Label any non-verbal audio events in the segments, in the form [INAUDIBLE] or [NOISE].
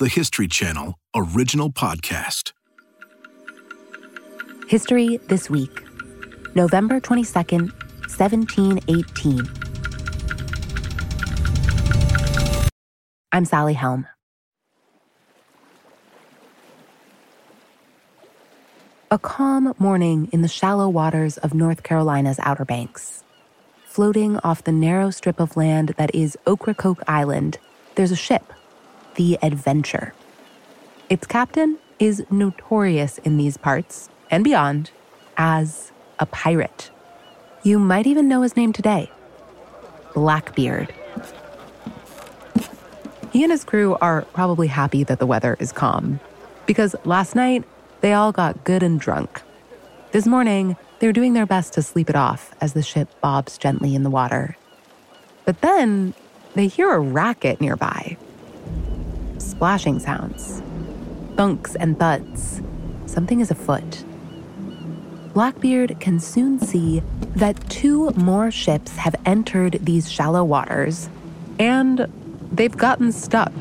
the History Channel original podcast. History This Week, November 22nd, 1718. I'm Sally Helm. A calm morning in the shallow waters of North Carolina's Outer Banks. Floating off the narrow strip of land that is Ocracoke Island, there's a ship the Adventure. Its captain is notorious in these parts and beyond as a pirate. You might even know his name today Blackbeard. He and his crew are probably happy that the weather is calm because last night they all got good and drunk. This morning, they're doing their best to sleep it off as the ship bobs gently in the water. But then they hear a racket nearby splashing sounds, thunks and thuds. Something is afoot. Blackbeard can soon see that two more ships have entered these shallow waters and they've gotten stuck,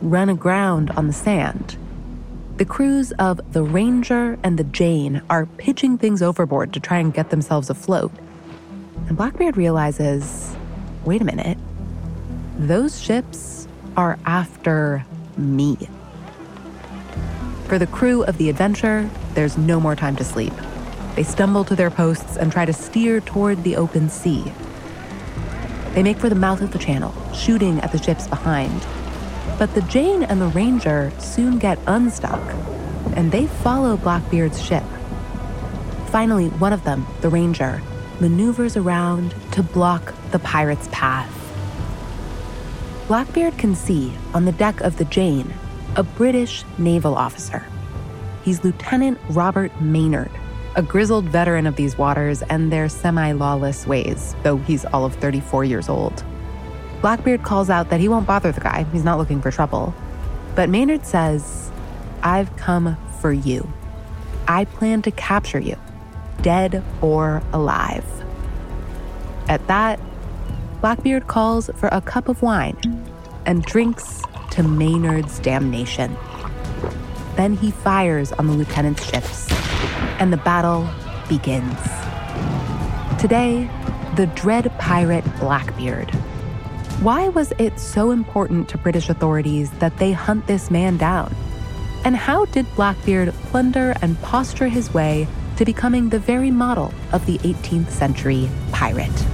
run aground on the sand. The crews of the Ranger and the Jane are pitching things overboard to try and get themselves afloat. And Blackbeard realizes wait a minute, those ships are after me. For the crew of the adventure, there's no more time to sleep. They stumble to their posts and try to steer toward the open sea. They make for the mouth of the channel, shooting at the ships behind. But the Jane and the Ranger soon get unstuck, and they follow Blackbeard's ship. Finally, one of them, the Ranger, maneuvers around to block the pirate's path. Blackbeard can see on the deck of the Jane a British naval officer. He's Lieutenant Robert Maynard, a grizzled veteran of these waters and their semi lawless ways, though he's all of 34 years old. Blackbeard calls out that he won't bother the guy, he's not looking for trouble. But Maynard says, I've come for you. I plan to capture you, dead or alive. At that, Blackbeard calls for a cup of wine and drinks to Maynard's damnation. Then he fires on the lieutenant's ships, and the battle begins. Today, the dread pirate Blackbeard. Why was it so important to British authorities that they hunt this man down? And how did Blackbeard plunder and posture his way to becoming the very model of the 18th century pirate?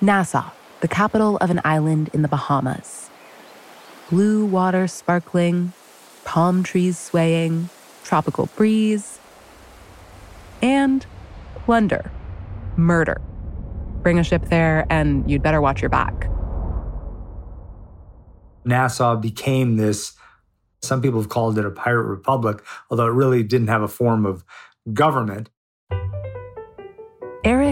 Nassau, the capital of an island in the Bahamas. Blue water sparkling, palm trees swaying, tropical breeze, and plunder, murder. Bring a ship there, and you'd better watch your back. Nassau became this, some people have called it a pirate republic, although it really didn't have a form of government.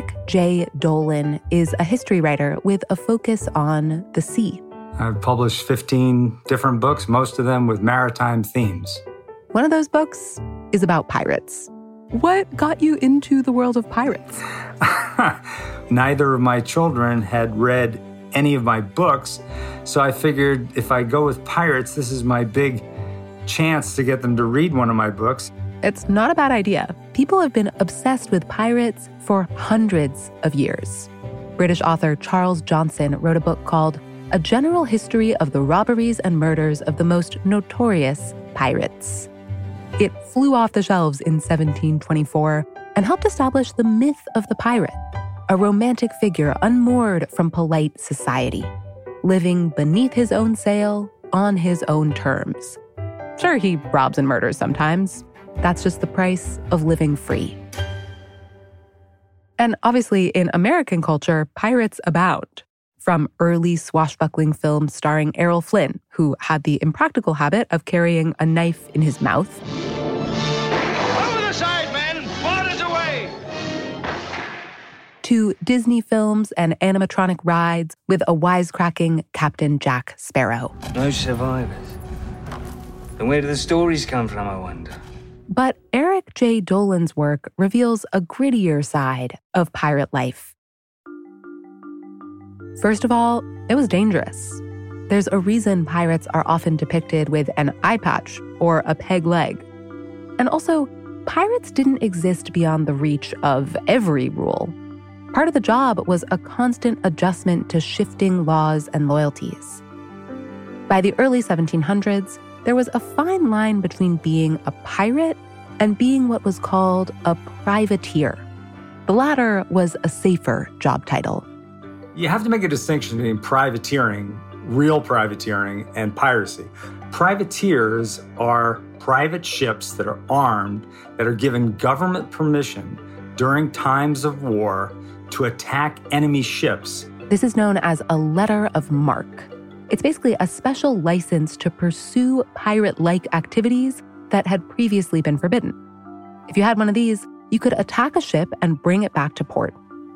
Eric J. Dolin is a history writer with a focus on the sea. I've published 15 different books, most of them with maritime themes. One of those books is about pirates. What got you into the world of pirates? [LAUGHS] Neither of my children had read any of my books, so I figured if I go with pirates, this is my big chance to get them to read one of my books. It's not a bad idea. People have been obsessed with pirates for hundreds of years. British author Charles Johnson wrote a book called A General History of the Robberies and Murders of the Most Notorious Pirates. It flew off the shelves in 1724 and helped establish the myth of the pirate. a romantic figure unmoored from polite society, living beneath his own sail on his own terms. Sure, he robs and murders sometimes. That's just the price of living free. And obviously, in American culture, pirates abound. From early swashbuckling films starring Errol Flynn, who had the impractical habit of carrying a knife in his mouth. Over the side, men! Waters away! To Disney films and animatronic rides with a wisecracking Captain Jack Sparrow. No survivors. Then where do the stories come from, I wonder? But Eric J. Dolin's work reveals a grittier side of pirate life. First of all, it was dangerous. There's a reason pirates are often depicted with an eye patch or a peg leg. And also, pirates didn't exist beyond the reach of every rule. Part of the job was a constant adjustment to shifting laws and loyalties. By the early 1700s, there was a fine line between being a pirate and being what was called a privateer. The latter was a safer job title. You have to make a distinction between privateering, real privateering, and piracy. Privateers are private ships that are armed, that are given government permission during times of war to attack enemy ships. This is known as a letter of marque. It's basically a special license to pursue pirate like activities that had previously been forbidden. If you had one of these, you could attack a ship and bring it back to port.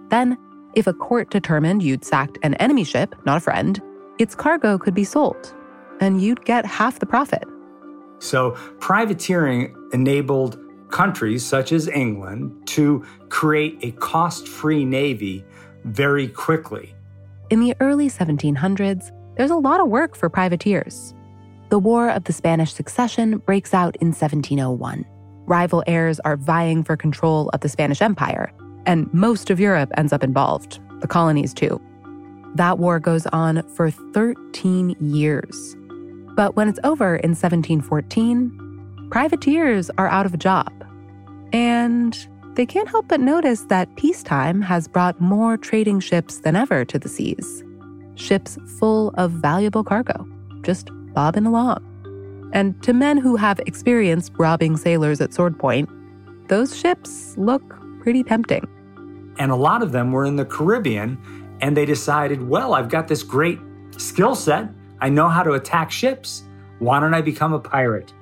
Then, if a court determined you'd sacked an enemy ship, not a friend, its cargo could be sold, and you'd get half the profit. So, privateering enabled countries such as England to create a cost free navy very quickly. In the early 1700s, there's a lot of work for privateers. The War of the Spanish Succession breaks out in 1701. Rival heirs are vying for control of the Spanish Empire, and most of Europe ends up involved, the colonies too. That war goes on for 13 years. But when it's over in 1714, privateers are out of a job. And they can't help but notice that peacetime has brought more trading ships than ever to the seas ships full of valuable cargo, just bobbing along. And to men who have experience robbing sailors at sword point, those ships look pretty tempting. And a lot of them were in the Caribbean, and they decided, well, I've got this great skill set. I know how to attack ships. Why don't I become a pirate?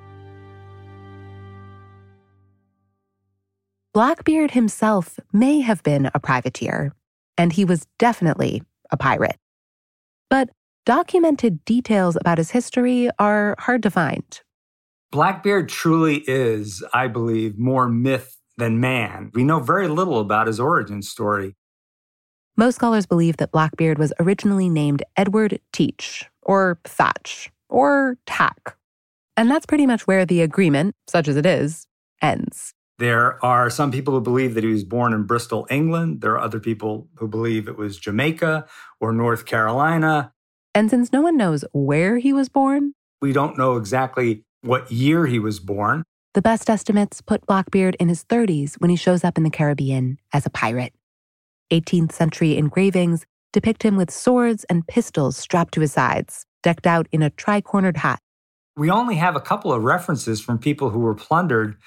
Blackbeard himself may have been a privateer, and he was definitely a pirate. But documented details about his history are hard to find. Blackbeard truly is, I believe, more myth than man. We know very little about his origin story. Most scholars believe that Blackbeard was originally named Edward Teach, or Thatch, or Tack. And that's pretty much where the agreement, such as it is, ends. There are some people who believe that he was born in Bristol, England. There are other people who believe it was Jamaica or North Carolina. And since no one knows where he was born, we don't know exactly what year he was born. The best estimates put Blackbeard in his 30s when he shows up in the Caribbean as a pirate. 18th century engravings depict him with swords and pistols strapped to his sides, decked out in a tri cornered hat. We only have a couple of references from people who were plundered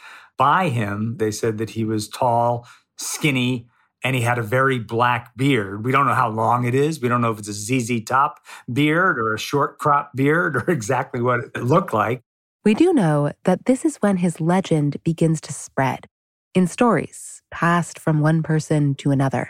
by him. They said that he was tall, skinny, and he had a very black beard. We don't know how long it is. We don't know if it's a ZZ Top beard or a short crop beard or [LAUGHS] exactly what it looked like. We do know that this is when his legend begins to spread in stories passed from one person to another.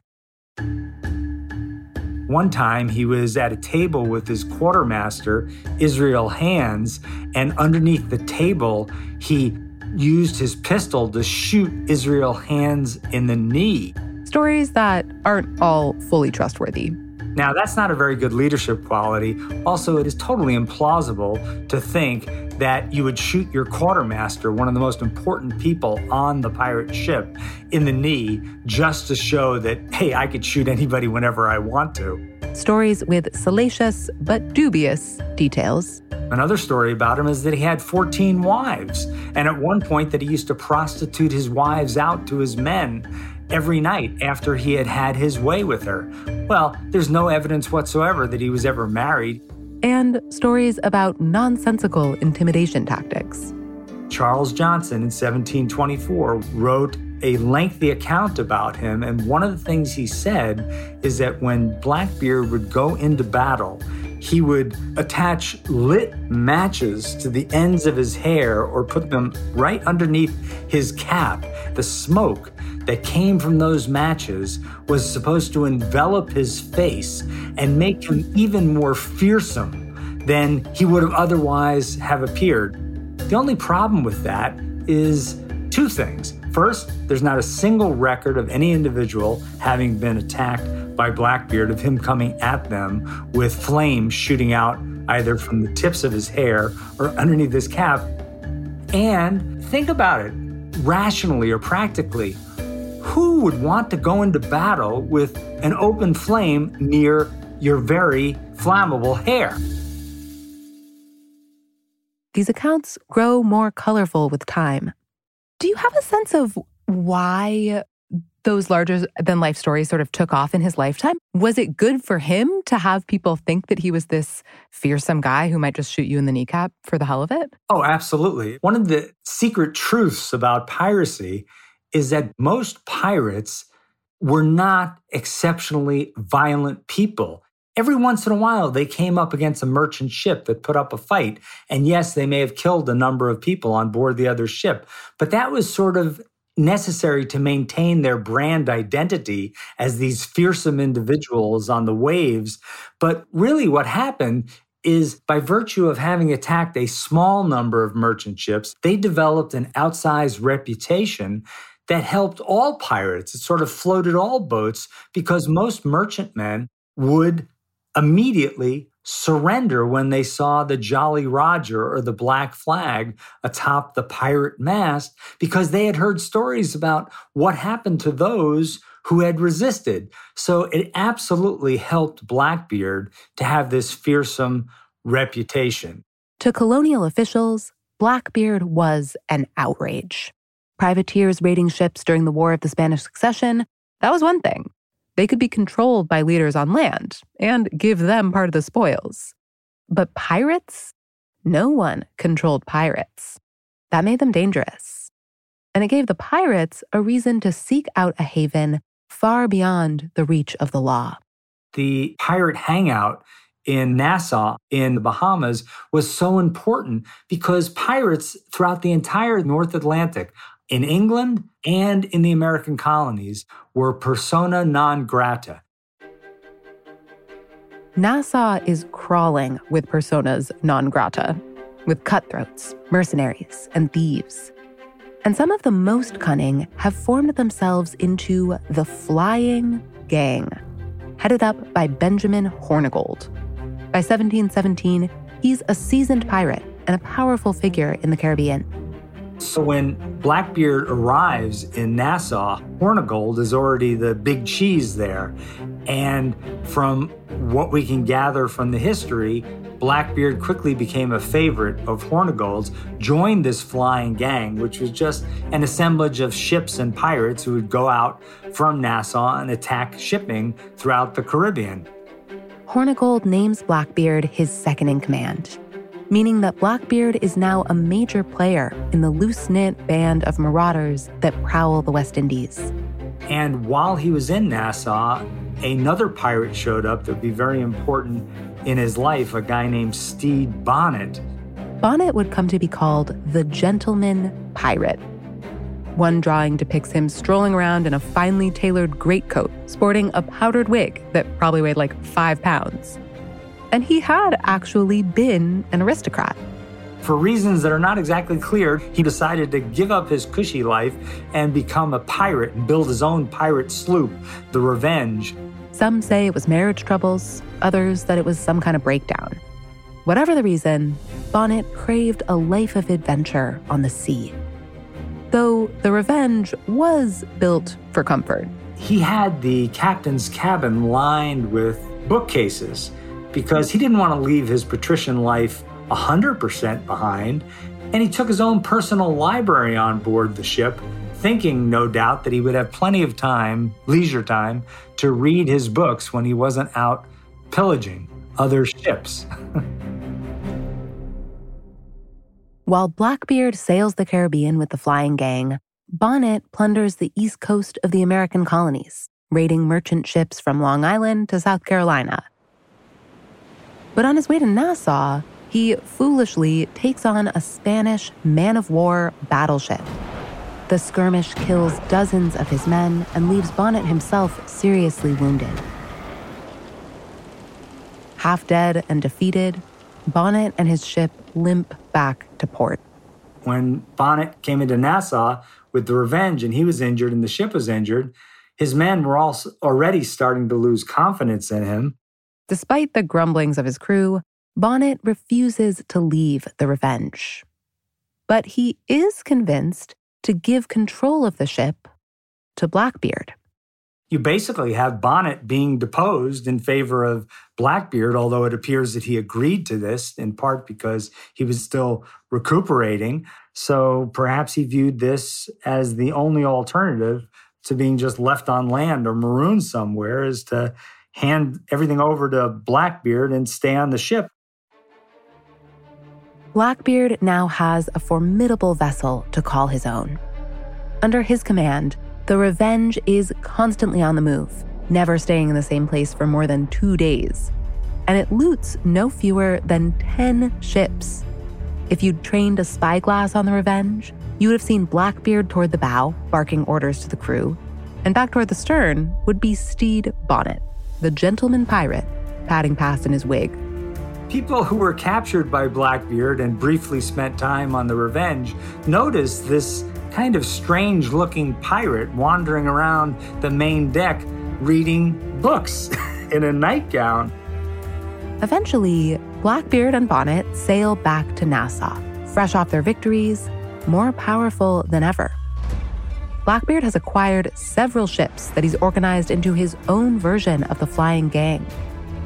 One time he was at a table with his quartermaster, Israel Hands, and underneath the table, he used his pistol to shoot Israel Hands in the knee. Stories that aren't all fully trustworthy. Now, that's not a very good leadership quality. Also, it is totally implausible to think that you would shoot your quartermaster, one of the most important people on the pirate ship, in the knee just to show that, hey, I could shoot anybody whenever I want to. Stories with salacious but dubious details. Another story about him is that he had 14 wives, and at one point that he used to prostitute his wives out to his men every night after he had had his way with her. Well, there's no evidence whatsoever that he was ever married. And stories about nonsensical intimidation tactics. Charles Johnson in 1724 wrote a lengthy account about him. And one of the things he said is that when Blackbeard would go into battle, he would attach lit matches to the ends of his hair or put them right underneath his cap. The smoke that came from those matches was supposed to envelop his face and make him even more fearsome than he would have otherwise have appeared. The only problem with that is two things. First, there's not a single record of any individual having been attacked by Blackbeard, of him coming at them with flames shooting out either from the tips of his hair or underneath his cap. And think about it rationally or practically. Who would want to go into battle with an open flame near your very flammable hair? These accounts grow more colorful with time. Do you have a sense of why those larger than life stories sort of took off in his lifetime? Was it good for him to have people think that he was this fearsome guy who might just shoot you in the kneecap for the hell of it? Oh, absolutely. One of the secret truths about piracy is that most pirates were not exceptionally violent people. Every once in a while, they came up against a merchant ship that put up a fight. And yes, they may have killed a number of people on board the other ship, but that was sort of necessary to maintain their brand identity as these fearsome individuals on the waves. But really, what happened is by virtue of having attacked a small number of merchant ships, they developed an outsized reputation that helped all pirates. It sort of floated all boats because most merchantmen would immediately surrender when they saw the Jolly Roger or the Black Flag atop the pirate mast because they had heard stories about what happened to those who had resisted. So it absolutely helped Blackbeard to have this fearsome reputation. To colonial officials, Blackbeard was an outrage. Privateers raiding ships during the War of the Spanish Succession, that was one thing they could be controlled by leaders on land and give them part of the spoils. But pirates? No one controlled pirates. That made them dangerous. And it gave the pirates a reason to seek out a haven far beyond the reach of the law. The pirate hangout in Nassau in the Bahamas was so important because pirates throughout the entire North Atlantic in England and in the American colonies were persona non grata. Nassau is crawling with personas non grata, with cutthroats, mercenaries, and thieves. And some of the most cunning have formed themselves into the Flying Gang, headed up by Benjamin Hornigold. By 1717, he's a seasoned pirate and a powerful figure in the Caribbean. So when Blackbeard arrives in Nassau, Hornigold is already the big cheese there. And from what we can gather from the history, Blackbeard quickly became a favorite of Hornigold's, joined this flying gang, which was just an assemblage of ships and pirates who would go out from Nassau and attack shipping throughout the Caribbean. Hornigold names Blackbeard his second in command meaning that Blackbeard is now a major player in the loose knit band of marauders that prowl the West Indies. And while he was in Nassau, another pirate showed up that would be very important in his life, a guy named Stede Bonnet. Bonnet would come to be called the Gentleman Pirate. One drawing depicts him strolling around in a finely tailored greatcoat, sporting a powdered wig that probably weighed like five pounds and he had actually been an aristocrat. For reasons that are not exactly clear, he decided to give up his cushy life and become a pirate and build his own pirate sloop, the Revenge. Some say it was marriage troubles, others that it was some kind of breakdown. Whatever the reason, Bonnet craved a life of adventure on the sea. Though the Revenge was built for comfort. He had the captain's cabin lined with bookcases because he didn't want to leave his patrician life 100% behind. And he took his own personal library on board the ship, thinking, no doubt, that he would have plenty of time, leisure time, to read his books when he wasn't out pillaging other ships. [LAUGHS] While Blackbeard sails the Caribbean with the flying gang, Bonnet plunders the east coast of the American colonies, raiding merchant ships from Long Island to South Carolina. But on his way to Nassau, he foolishly takes on a Spanish man of war battleship. The skirmish kills dozens of his men and leaves Bonnet himself seriously wounded. Half dead and defeated, Bonnet and his ship limp back to port. When Bonnet came into Nassau with the Revenge and he was injured and the ship was injured, his men were also already starting to lose confidence in him. Despite the grumblings of his crew, Bonnet refuses to leave the Revenge. But he is convinced to give control of the ship to Blackbeard. You basically have Bonnet being deposed in favor of Blackbeard, although it appears that he agreed to this in part because he was still recuperating. So perhaps he viewed this as the only alternative to being just left on land or marooned somewhere is to hand everything over to Blackbeard and stay on the ship. Blackbeard now has a formidable vessel to call his own. Under his command, the Revenge is constantly on the move, never staying in the same place for more than two days. And it loots no fewer than 10 ships. If you'd trained a spyglass on the Revenge, you would have seen Blackbeard toward the bow, barking orders to the crew, and back toward the stern would be Stede Bonnet, the gentleman pirate, padding past in his wig. People who were captured by Blackbeard and briefly spent time on the Revenge noticed this kind of strange looking pirate wandering around the main deck reading books [LAUGHS] in a nightgown. Eventually, Blackbeard and Bonnet sail back to Nassau, fresh off their victories, more powerful than ever. Blackbeard has acquired several ships that he's organized into his own version of the Flying Gang.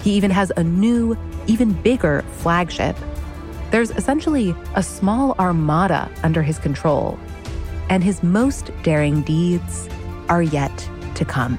He even has a new, even bigger flagship. There's essentially a small armada under his control, and his most daring deeds are yet to come.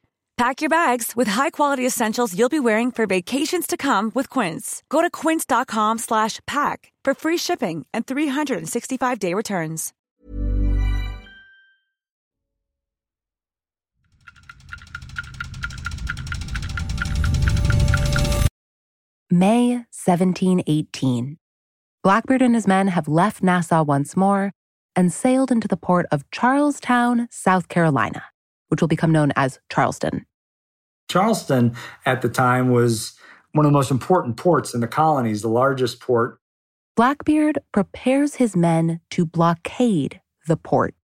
Pack your bags with high-quality essentials you'll be wearing for vacations to come with Quince. Go to quince.com slash pack for free shipping and 365-day returns. May 1718. Blackbeard and his men have left Nassau once more and sailed into the port of Charlestown, South Carolina, which will become known as Charleston. Charleston at the time was one of the most important ports in the colonies, the largest port. Blackbeard prepares his men to blockade the port.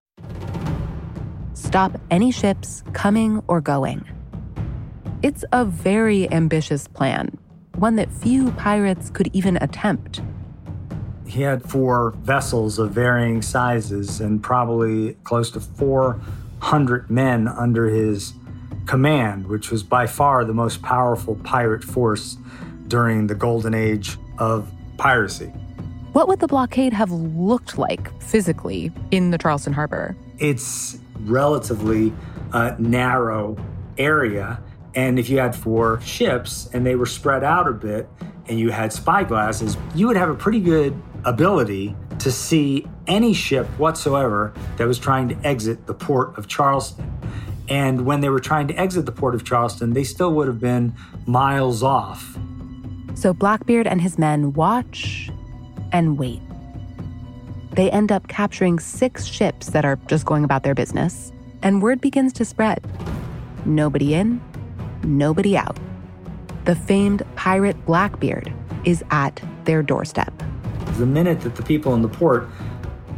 Stop any ships coming or going. It's a very ambitious plan, one that few pirates could even attempt. He had four vessels of varying sizes and probably close to 400 men under his command, which was by far the most powerful pirate force during the golden age of piracy. What would the blockade have looked like physically in the Charleston Harbor? It's relatively uh, narrow area, and if you had four ships and they were spread out a bit, and you had spyglasses, you would have a pretty good ability to to see any ship whatsoever that was trying to exit the port of Charleston. And when they were trying to exit the port of Charleston, they still would have been miles off. So Blackbeard and his men watch and wait. They end up capturing six ships that are just going about their business, and word begins to spread. Nobody in, nobody out. The famed pirate Blackbeard is at their doorstep. The minute that the people in the port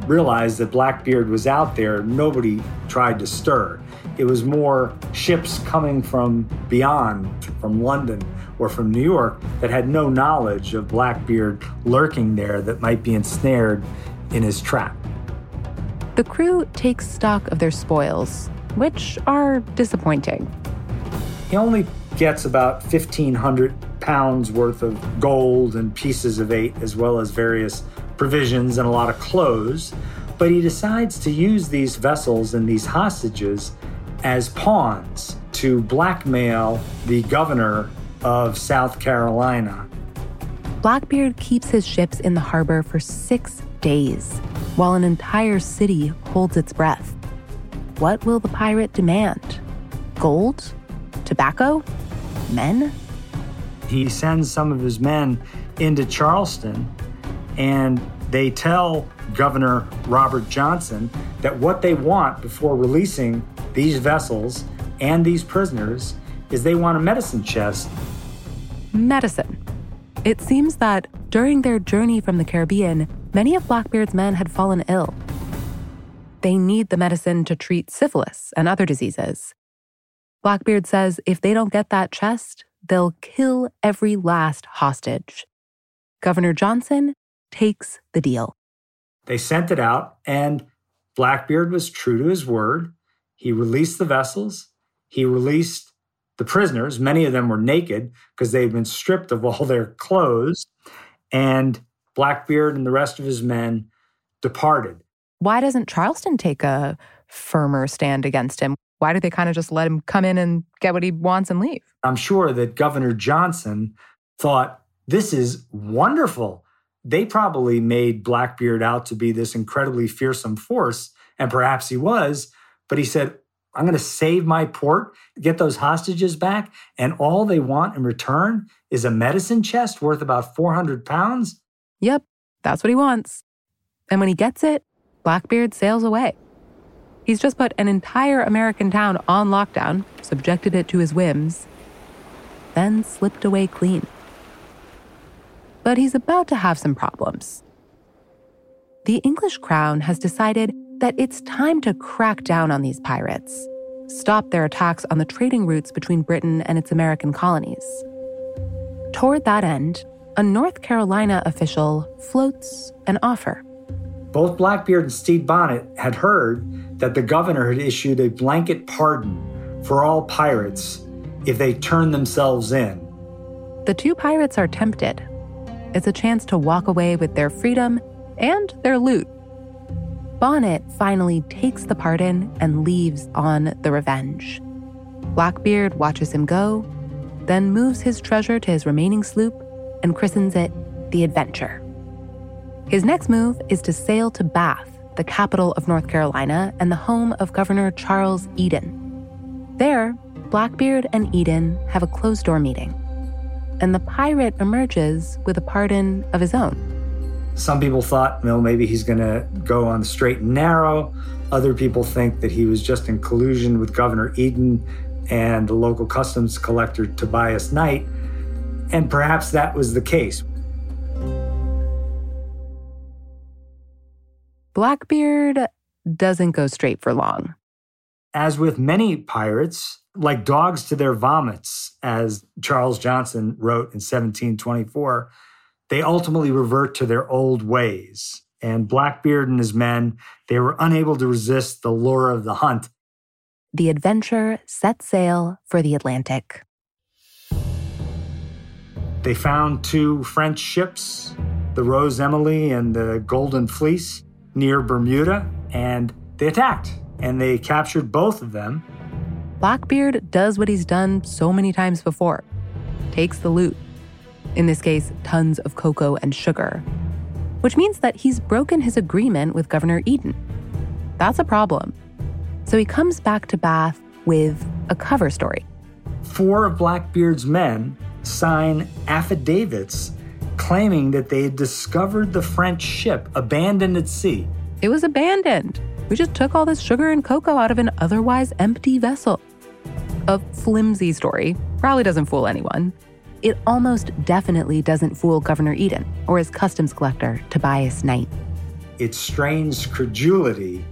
realized that Blackbeard was out there, nobody tried to stir. It was more ships coming from beyond, from London or from New York, that had no knowledge of Blackbeard lurking there that might be ensnared in his trap. The crew takes stock of their spoils, which are disappointing. He only gets about 1,500 pounds worth of gold and pieces of eight, as well as various provisions and a lot of clothes. But he decides to use these vessels and these hostages as pawns to blackmail the governor of South Carolina. Blackbeard keeps his ships in the harbor for six days, while an entire city holds its breath. What will the pirate demand? Gold? Tobacco? Men? He sends some of his men into Charleston and they tell Governor Robert Johnson that what they want before releasing these vessels and these prisoners is they want a medicine chest. Medicine. It seems that during their journey from the Caribbean, many of Blackbeard's men had fallen ill. They need the medicine to treat syphilis and other diseases. Blackbeard says if they don't get that chest, they'll kill every last hostage. Governor Johnson takes the deal. They sent it out, and Blackbeard was true to his word. He released the vessels, he released the prisoners. Many of them were naked because they had been stripped of all their clothes. And Blackbeard and the rest of his men departed. Why doesn't Charleston take a firmer stand against him? Why do they kind of just let him come in and get what he wants and leave? I'm sure that Governor Johnson thought, this is wonderful. They probably made Blackbeard out to be this incredibly fearsome force, and perhaps he was, but he said, I'm going to save my port, get those hostages back, and all they want in return is a medicine chest worth about 400 pounds? Yep, that's what he wants. And when he gets it, Blackbeard sails away. He's just put an entire American town on lockdown, subjected it to his whims, then slipped away clean. But he's about to have some problems. The English crown has decided that it's time to crack down on these pirates, stop their attacks on the trading routes between Britain and its American colonies. Toward that end, a North Carolina official floats an offer. Both Blackbeard and Stede Bonnet had heard that the governor had issued a blanket pardon for all pirates if they turned themselves in. The two pirates are tempted. It's a chance to walk away with their freedom and their loot. Bonnet finally takes the pardon and leaves on the revenge. Blackbeard watches him go, then moves his treasure to his remaining sloop and christens it the Adventure. His next move is to sail to Bath, the capital of North Carolina and the home of Governor Charles Eden. There, Blackbeard and Eden have a closed door meeting, and the pirate emerges with a pardon of his own. Some people thought, well, maybe he's going to go on the straight and narrow. Other people think that he was just in collusion with Governor Eden and the local customs collector Tobias Knight, and perhaps that was the case. Blackbeard doesn't go straight for long. As with many pirates, like dogs to their vomits, as Charles Johnson wrote in 1724, they ultimately revert to their old ways. And Blackbeard and his men, they were unable to resist the lure of the hunt. The adventure set sail for the Atlantic. They found two French ships, the Rose Emily and the Golden Fleece, near Bermuda, and they attacked and they captured both of them. Blackbeard does what he's done so many times before takes the loot. In this case, tons of cocoa and sugar. which means that he's broken his agreement with Governor Eden. That's a problem. So he comes back to Bath with a cover story. Four of Blackbeard's men sign affidavits claiming that they had discovered the French ship abandoned at sea. It was abandoned. We just took all this sugar and cocoa out of an otherwise empty vessel. A flimsy story. Probably doesn't fool anyone. It almost definitely doesn't fool Governor Eden or his customs collector, Tobias Knight. It strains credulity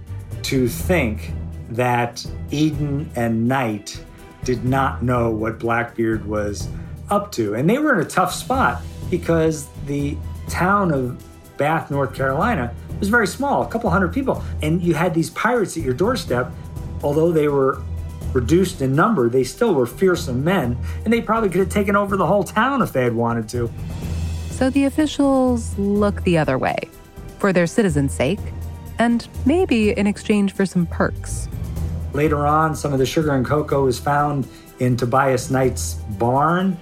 to think that Eden and Knight did not know what Blackbeard was up to. And they were in a tough spot because the town of Bath, North Carolina was very small, a couple hundred people. And you had these pirates at your doorstep, although they were reduced in number, they still were fearsome men, and they probably could have taken over the whole town if they had wanted to. So the officials look the other way for their citizens' sake, and maybe in exchange for some perks. Later on, some of the sugar and cocoa was found in Tobias Knight's barn.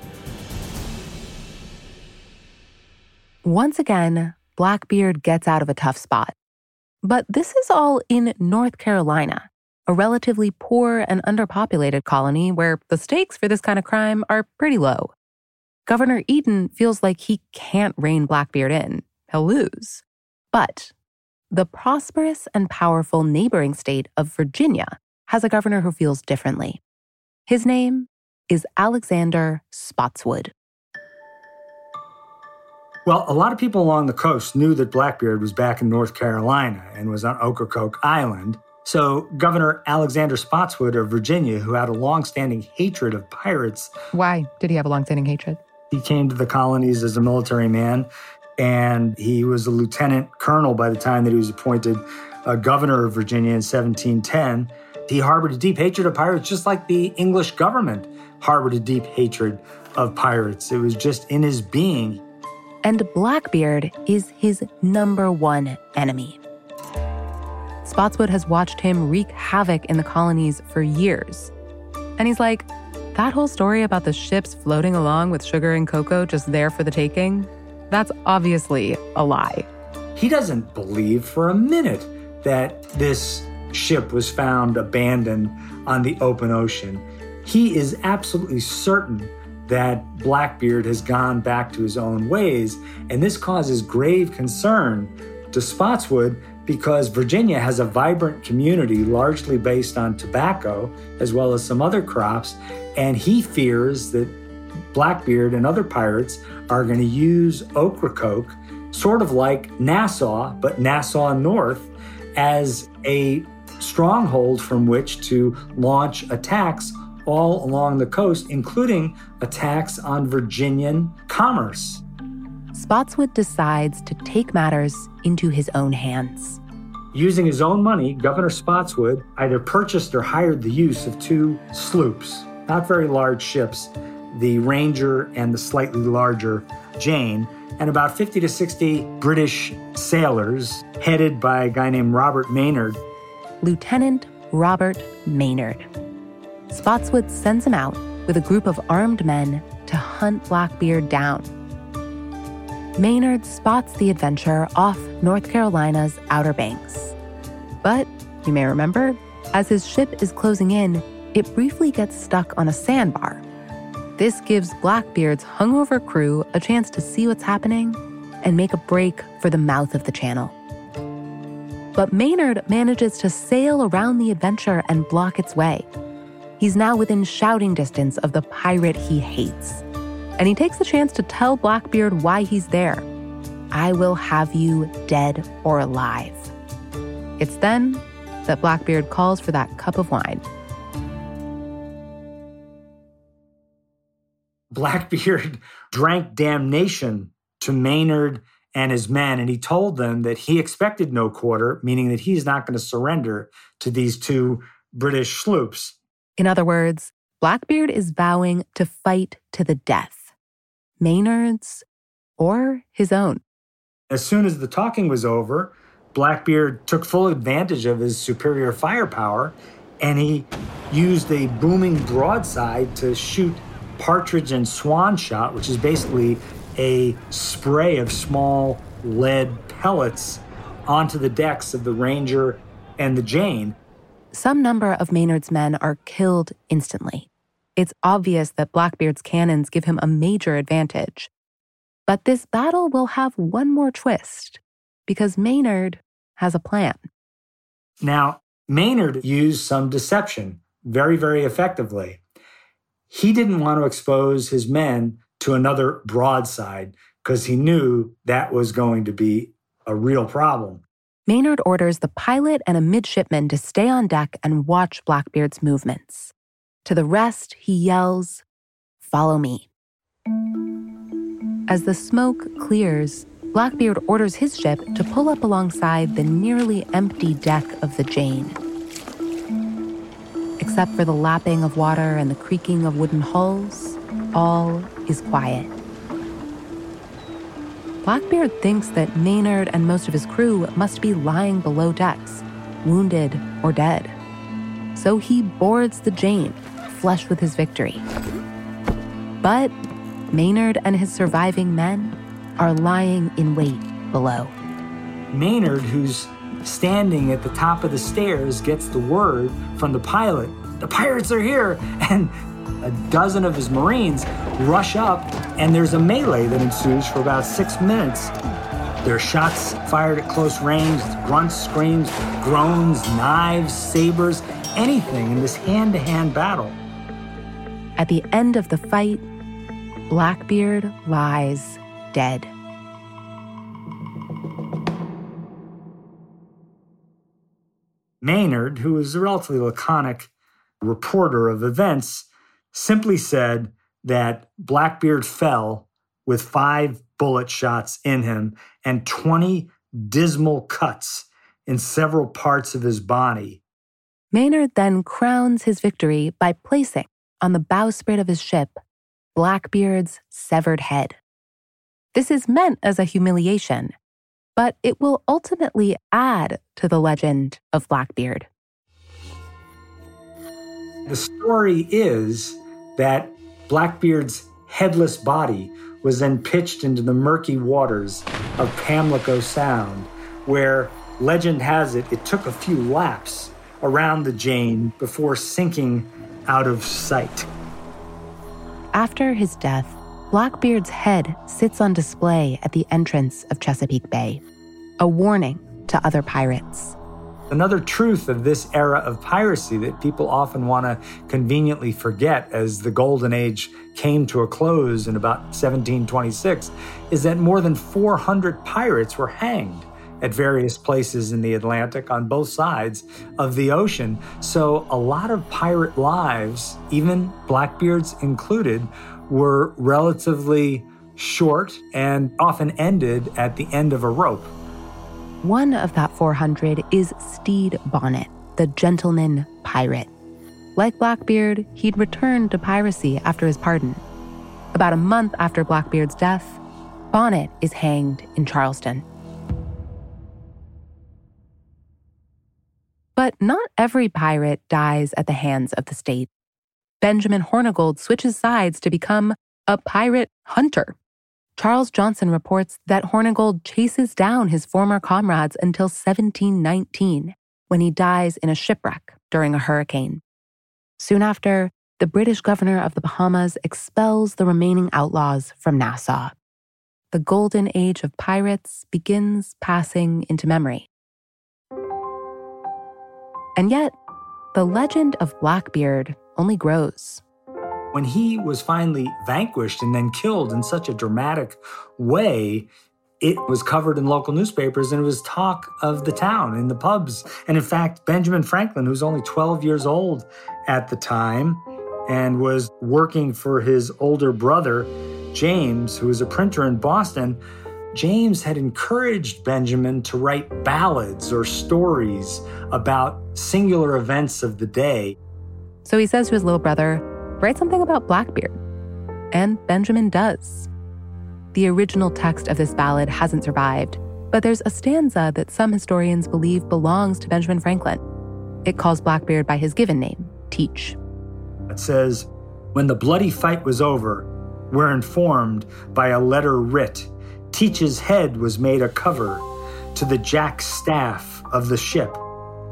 Once again, Blackbeard gets out of a tough spot. But this is all in North Carolina, a relatively poor and underpopulated colony where the stakes for this kind of crime are pretty low. Governor Eden feels like he can't rein Blackbeard in, he'll lose. But the prosperous and powerful neighboring state of Virginia has a governor who feels differently. His name is Alexander Spotswood. Well, a lot of people along the coast knew that Blackbeard was back in North Carolina and was on Ocracoke Island. So, Governor Alexander Spotswood of Virginia, who had a longstanding hatred of pirates. Why did he have a longstanding hatred? He came to the colonies as a military man, and he was a lieutenant colonel by the time that he was appointed a governor of Virginia in 1710. He harbored a deep hatred of pirates, just like the English government harbored a deep hatred of pirates. It was just in his being. And Blackbeard is his number one enemy. Spotswood has watched him wreak havoc in the colonies for years. And he's like, that whole story about the ships floating along with sugar and cocoa just there for the taking, that's obviously a lie. He doesn't believe for a minute that this ship was found abandoned on the open ocean. He is absolutely certain that Blackbeard has gone back to his own ways, and this causes grave concern to Spotswood because Virginia has a vibrant community largely based on tobacco as well as some other crops, and he fears that Blackbeard and other pirates are going to use Ocracoke, sort of like Nassau, but Nassau North, as a stronghold from which to launch attacks all along the coast, including attacks on Virginian commerce. Spotswood decides to take matters into his own hands. Using his own money, Governor Spotswood either purchased or hired the use of two sloops, not very large ships, the Ranger and the slightly larger Jane, and about 50 to 60 British sailors headed by a guy named Robert Maynard. Lieutenant Robert Maynard. Spotswood sends him out with a group of armed men to hunt Blackbeard down. Maynard spots the adventure off North Carolina's Outer Banks. But, you may remember, as his ship is closing in, it briefly gets stuck on a sandbar. This gives Blackbeard's hungover crew a chance to see what's happening and make a break for the mouth of the channel. But Maynard manages to sail around the adventure and block its way. He's now within shouting distance of the pirate he hates. And he takes the chance to tell Blackbeard why he's there. I will have you dead or alive. It's then that Blackbeard calls for that cup of wine. Blackbeard [LAUGHS] drank damnation to Maynard and his men, and he told them that he expected no quarter, meaning that he's not going to surrender to these two British sloops. In other words, Blackbeard is vowing to fight to the death. Maynard's or his own. As soon as the talking was over, Blackbeard took full advantage of his superior firepower and he used a booming broadside to shoot partridge and swan shot, which is basically a spray of small lead pellets onto the decks of the Ranger and the Jane. Some number of Maynard's men are killed instantly. It's obvious that Blackbeard's cannons give him a major advantage. But this battle will have one more twist because Maynard has a plan. Now, Maynard used some deception very, very effectively. He didn't want to expose his men to another broadside because he knew that was going to be a real problem. Maynard orders the pilot and a midshipman to stay on deck and watch Blackbeard's movements. To the rest, he yells, Follow me. As the smoke clears, Blackbeard orders his ship to pull up alongside the nearly empty deck of the Jane. Except for the lapping of water and the creaking of wooden hulls, all is quiet. Blackbeard thinks that Maynard and most of his crew must be lying below decks, wounded or dead. So he boards the Jane, flush with his victory. But Maynard and his surviving men are lying in wait below. Maynard, who's standing at the top of the stairs, gets the word from the pilot the pirates are here! [LAUGHS] And a dozen of his Marines rush up, and there's a melee that ensues for about six minutes. There are shots fired at close range, grunts, screams, groans, knives, sabers, anything in this hand to hand battle. At the end of the fight, Blackbeard lies dead. Maynard, who was a relatively laconic reporter of events, simply said that Blackbeard fell with five bullet shots in him and 20 dismal cuts in several parts of his body. Maynard then crowns his victory by placing on the bowsprit of his ship Blackbeard's severed head. This is meant as a humiliation, but it will ultimately add to the legend of Blackbeard. The story is that Blackbeard's headless body was then pitched into the murky waters of Pamlico Sound, where legend has it it took a few laps around the Jane before sinking out of sight. After his death, Blackbeard's head sits on display at the entrance of Chesapeake Bay, a warning to other pirates. Another truth of this era of piracy that people often want to conveniently forget as the golden age came to a close in about 1726 is that more than 400 pirates were hanged at various places in the Atlantic on both sides of the ocean. So a lot of pirate lives, even Blackbeard's included, were relatively short and often ended at the end of a rope. One of that 400 is Stede Bonnet, the gentleman pirate. Like Blackbeard, he'd returned to piracy after his pardon. About a month after Blackbeard's death, Bonnet is hanged in Charleston. But not every pirate dies at the hands of the state. Benjamin Hornigold switches sides to become a pirate hunter. Charles Johnson reports that Hornigold chases down his former comrades until 1719, when he dies in a shipwreck during a hurricane. Soon after, the British governor of the Bahamas expels the remaining outlaws from Nassau. The golden age of pirates begins passing into memory. And yet, the legend of Blackbeard only grows. When he was finally vanquished and then killed in such a dramatic way, it was covered in local newspapers and it was talk of the town in the pubs. And in fact, Benjamin Franklin, who's only 12 years old at the time and was working for his older brother, James, who was a printer in Boston, James had encouraged Benjamin to write ballads or stories about singular events of the day. So he says to his little brother, Write something about Blackbeard. And Benjamin does. The original text of this ballad hasn't survived, but there's a stanza that some historians believe belongs to Benjamin Franklin. It calls Blackbeard by his given name, Teach. It says, When the bloody fight was over, we're informed by a letter writ. Teach's head was made a cover to the jack staff of the ship.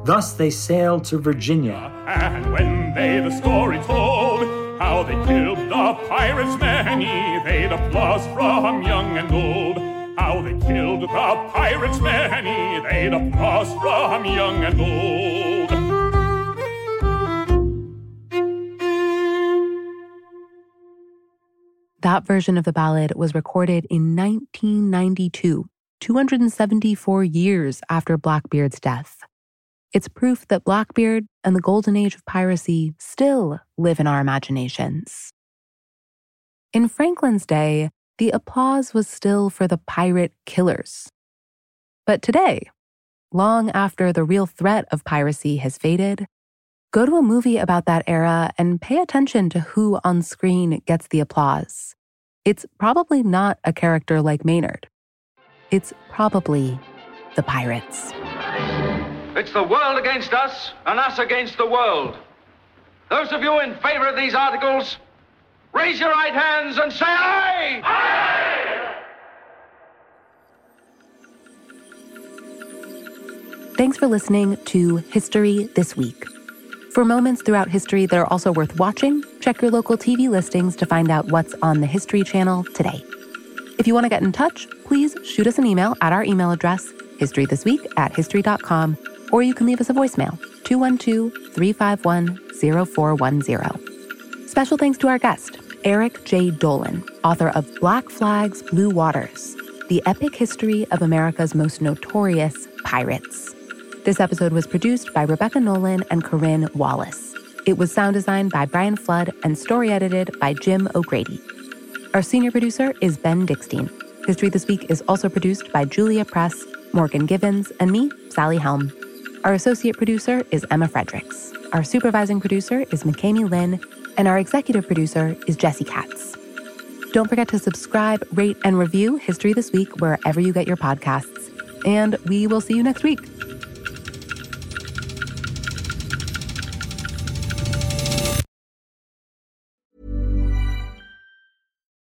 Thus they sailed to Virginia. And when they the story told, how they killed the pirates many, they'd applause from young and old. How they killed the pirates many, they'd applause from young and old. That version of the ballad was recorded in 1992, 274 years after Blackbeard's death. It's proof that Blackbeard and the golden age of piracy still live in our imaginations. In Franklin's day, the applause was still for the pirate killers. But today, long after the real threat of piracy has faded, go to a movie about that era and pay attention to who on screen gets the applause. It's probably not a character like Maynard. It's probably the pirates. It's the world against us and us against the world. Those of you in favor of these articles, raise your right hands and say aye! Aye! Thanks for listening to History This Week. For moments throughout history that are also worth watching, check your local TV listings to find out what's on the History Channel today. If you want to get in touch, please shoot us an email at our email address, historythisweek at history.com, or you can leave us a voicemail, 212 351 0410. Special thanks to our guest, Eric J. Dolin, author of Black Flags, Blue Waters The Epic History of America's Most Notorious Pirates. This episode was produced by Rebecca Nolan and Corinne Wallace. It was sound designed by Brian Flood and story edited by Jim O'Grady. Our senior producer is Ben Dickstein. History This Week is also produced by Julia Press, Morgan Givens, and me, Sally Helm. Our associate producer is Emma Fredericks. Our supervising producer is McKamey Lynn, and our executive producer is Jesse Katz. Don't forget to subscribe, rate, and review History This Week wherever you get your podcasts. And we will see you next week.